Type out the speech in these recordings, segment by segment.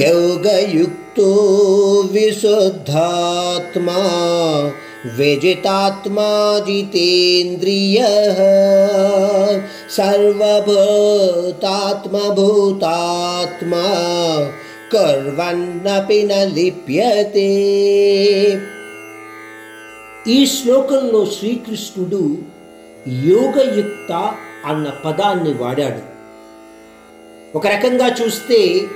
योगयुक्तो विशुद्धात्मा विजितात्मा जितेन्द्रियः सर्वभूतात्मभूतात्मा कर्वन्नपि न लिप्यते ఈ శ్లోకంలో శ్రీకృష్ణుడు యోగయుక్త అన్న పదాన్ని వాడాడు ఒక రకంగా చూస్తే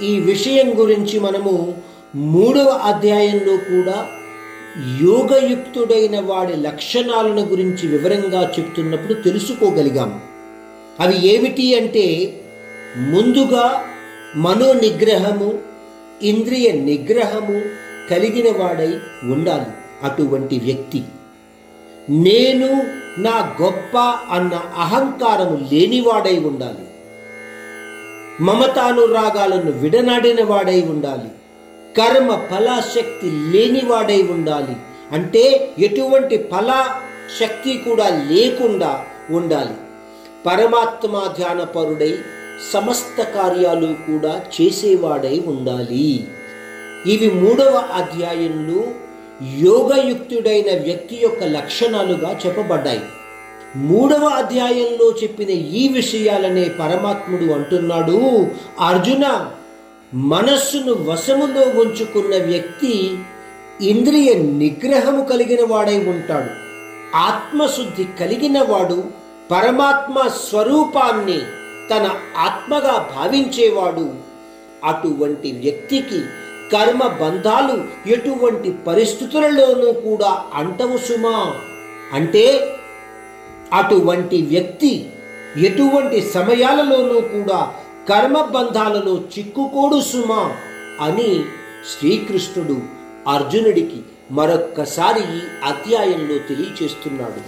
ఈ విషయం గురించి మనము మూడవ అధ్యాయంలో కూడా యోగయుక్తుడైన వాడి లక్షణాలను గురించి వివరంగా చెప్తున్నప్పుడు తెలుసుకోగలిగాము అవి ఏమిటి అంటే ముందుగా మనో నిగ్రహము ఇంద్రియ నిగ్రహము కలిగిన వాడై ఉండాలి అటువంటి వ్యక్తి. నేను నా గొప్ప అన్న అహంకారము లేనివాడై ఉండాలి. మమతానురాగాలను విడనాడిన వాడై ఉండాలి. కర్మ ఫలాశక్తి లేనివాడై ఉండాలి. అంటే ఎటువంటి ఫలాశక్తి కూడా లేకుండా ఉండాలి. పరమాత్మ ధ్యానపరుడై సమస్త కార్యాలు కూడా చేసేవాడై ఉండాలి. ఇవి మూడవ అధ్యాయంలో యోగయుక్తుడైన వ్యక్తి యొక్క లక్షణాలుగా చెప్పబడ్డాయి. మూడవ అధ్యాయంలో చెప్పిన ఈ విషయాలనే పరమాత్ముడు అంటున్నాడు. అర్జున మనస్సును వశములో ఉంచుకున్న వ్యక్తి ఇంద్రియ నిగ్రహము కలిగిన వాడై ఉంటాడు. ఆత్మశుద్ధి కలిగిన వాడు పరమాత్మ స్వరూపాన్ని తన ఆత్మగా భావించేవాడు. అటువంటి వ్యక్తికి కర్మ బంధాలు ఎటువంటి పరిస్థితులలోనూ కూడా అంటవు సుమా. అంటే అటువంటి వ్యక్తి ఎటువంటి సమయాలలోనూ కూడా కర్మబంధాలలో చిక్కుకోడు సుమా అని శ్రీకృష్ణుడు అర్జునుడికి మరొక్కసారి ఈ అధ్యాయంలో తెలియచేస్తున్నాడు.